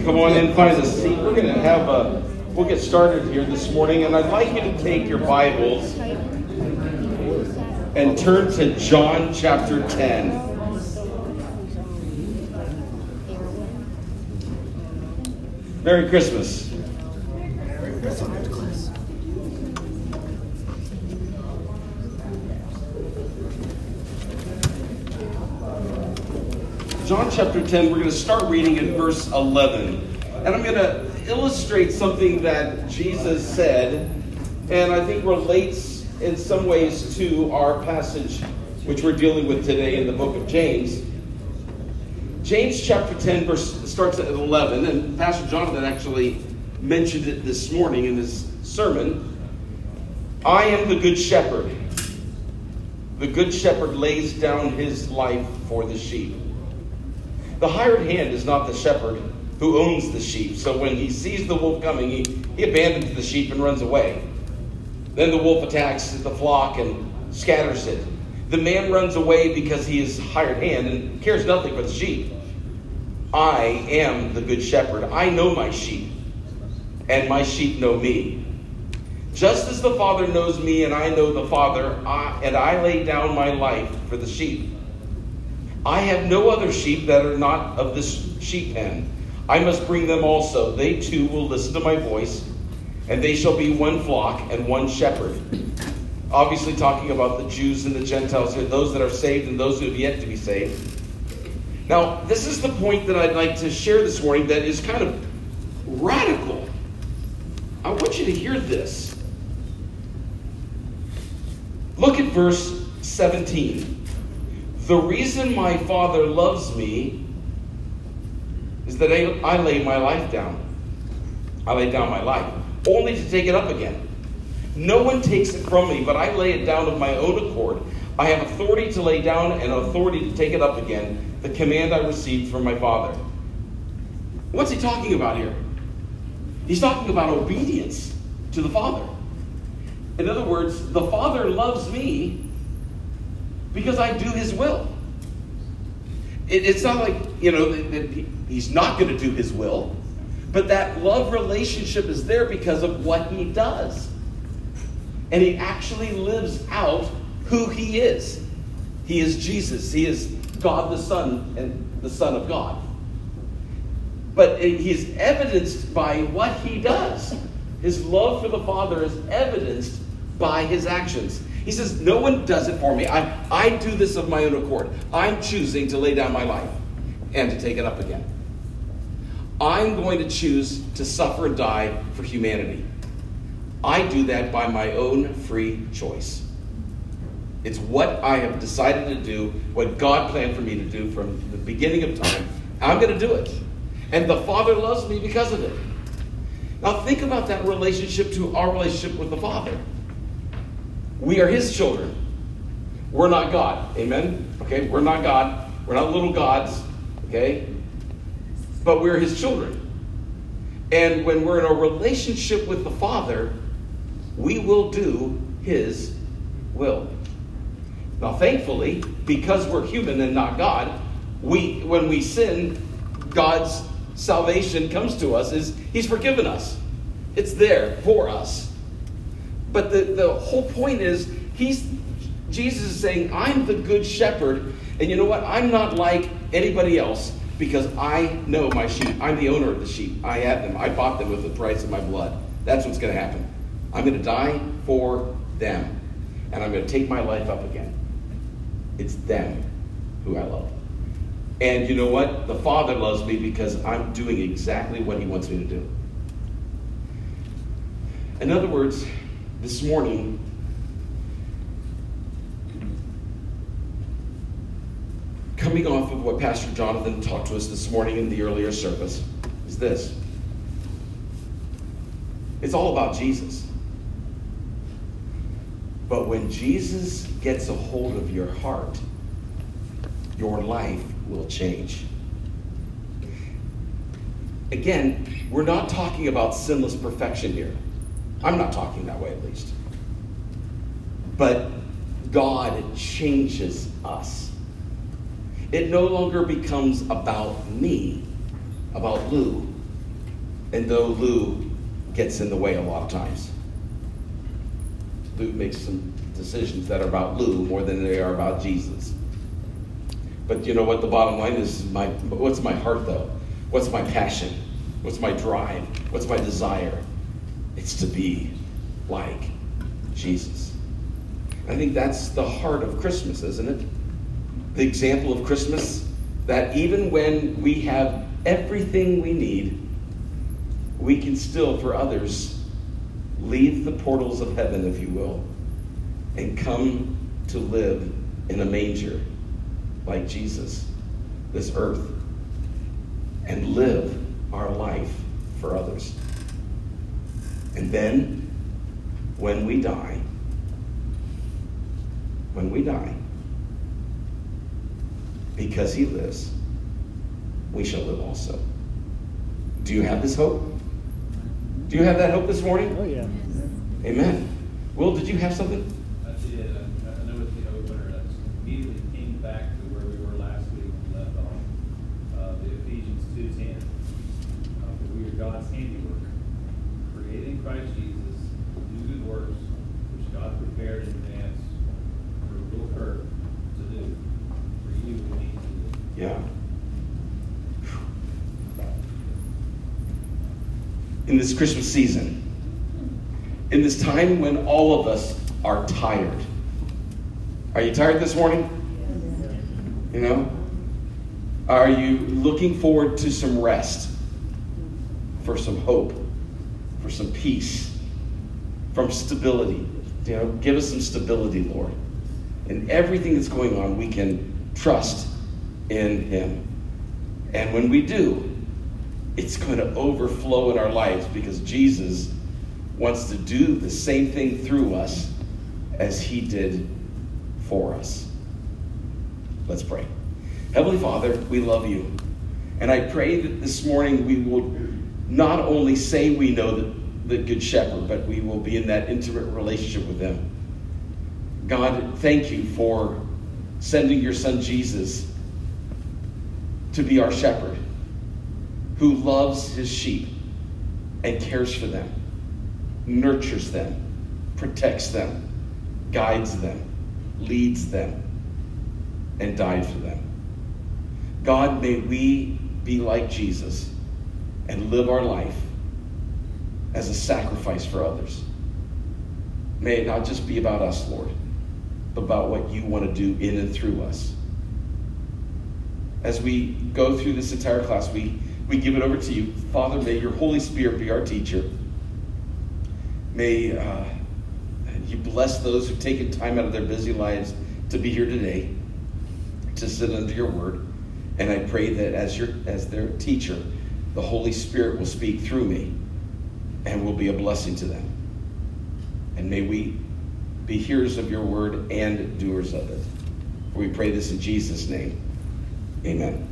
Come on in, find a seat. We're going to have a, we'll get started here this morning, and I'd like you to take your Bibles and turn to John chapter 10. Merry Christmas. Merry Christmas. John chapter 10, we're going to start reading in verse 11. And I'm going to illustrate something that Jesus said, and I think relates in some ways to our passage which we're dealing with today in the book of James. James chapter 10 verse starts at 11, and Pastor Jonathan actually mentioned it this morning in his sermon. I am the good shepherd. The good shepherd lays down his life for the sheep. The hired hand is not the shepherd who owns the sheep. So when he sees the wolf coming, he, he abandons the sheep and runs away. Then the wolf attacks the flock and scatters it. The man runs away because he is hired hand and cares nothing for the sheep. I am the good shepherd. I know my sheep, and my sheep know me. Just as the Father knows me and I know the Father, I, and I lay down my life for the sheep. I have no other sheep that are not of this sheep pen. I must bring them also. They too will listen to my voice, and they shall be one flock and one shepherd. Obviously, talking about the Jews and the Gentiles here, those that are saved and those who have yet to be saved. Now, this is the point that I'd like to share this morning that is kind of radical. I want you to hear this. Look at verse 17. The reason my Father loves me is that I, I lay my life down. I lay down my life, only to take it up again. No one takes it from me, but I lay it down of my own accord. I have authority to lay down and authority to take it up again, the command I received from my Father. What's he talking about here? He's talking about obedience to the Father. In other words, the Father loves me because I do his will. It, it's not like, you know, that, that he's not going to do his will, but that love relationship is there because of what he does. And he actually lives out who he is. He is Jesus. He is God the Son and the Son of God. But he's evidenced by what he does. His love for the Father is evidenced by his actions. He says, No one does it for me. I, I do this of my own accord. I'm choosing to lay down my life and to take it up again. I'm going to choose to suffer and die for humanity. I do that by my own free choice. It's what I have decided to do, what God planned for me to do from the beginning of time. I'm going to do it. And the Father loves me because of it. Now, think about that relationship to our relationship with the Father. We are his children. We're not God. Amen? Okay? We're not God. We're not little gods. Okay? But we're his children. And when we're in a relationship with the Father, we will do his will. Now, thankfully, because we're human and not God, we when we sin, God's salvation comes to us is He's forgiven us. It's there for us. But the, the whole point is, he's Jesus is saying, I'm the good shepherd, and you know what? I'm not like anybody else because I know my sheep. I'm the owner of the sheep. I have them. I bought them with the price of my blood. That's what's going to happen. I'm going to die for them, and I'm going to take my life up again. It's them who I love. And you know what? The Father loves me because I'm doing exactly what He wants me to do. In other words, this morning, coming off of what Pastor Jonathan talked to us this morning in the earlier service, is this it's all about Jesus. But when Jesus gets a hold of your heart, your life will change. Again, we're not talking about sinless perfection here. I'm not talking that way, at least. But God changes us. It no longer becomes about me, about Lou, And though Lou gets in the way a lot of times, Lou makes some decisions that are about Lou more than they are about Jesus. But you know what? The bottom line is my what's my heart though? What's my passion? What's my drive? What's my desire? It's to be like Jesus. I think that's the heart of Christmas, isn't it? The example of Christmas that even when we have everything we need, we can still, for others, leave the portals of heaven, if you will, and come to live in a manger like Jesus, this earth, and live our life for others. And then, when we die, when we die, because he lives, we shall live also. Do you have this hope? Do you have that hope this morning? Oh, yeah. Amen. Will, did you have something? I did. I I know it's the opener. I just immediately came back to where we were last week when left off. Uh, the Ephesians two ten. Uh, we are God's handiwork, created in Christ Jesus, do good works, which God prepared in advance for Kirk to do. For you, do. Yeah. In this Christmas season, in this time when all of us are tired. Are you tired this morning? You know? Are you looking forward to some rest? For some hope? For some peace? From stability? You know, give us some stability, Lord. In everything that's going on, we can trust in Him. And when we do, it's going to overflow in our lives because Jesus wants to do the same thing through us as He did for us. Let's pray. Heavenly Father, we love you. And I pray that this morning we will not only say we know the, the Good Shepherd, but we will be in that intimate relationship with Him. God, thank you for sending your Son Jesus to be our shepherd who loves his sheep and cares for them, nurtures them, protects them, guides them, leads them, and died for them. God, may we be like Jesus and live our life as a sacrifice for others. May it not just be about us, Lord, but about what you want to do in and through us. As we go through this entire class, we, we give it over to you. Father, may your Holy Spirit be our teacher. May uh, you bless those who've taken time out of their busy lives to be here today, to sit under your word. And I pray that as, your, as their teacher, the Holy Spirit will speak through me and will be a blessing to them. And may we be hearers of your word and doers of it. For we pray this in Jesus' name. Amen.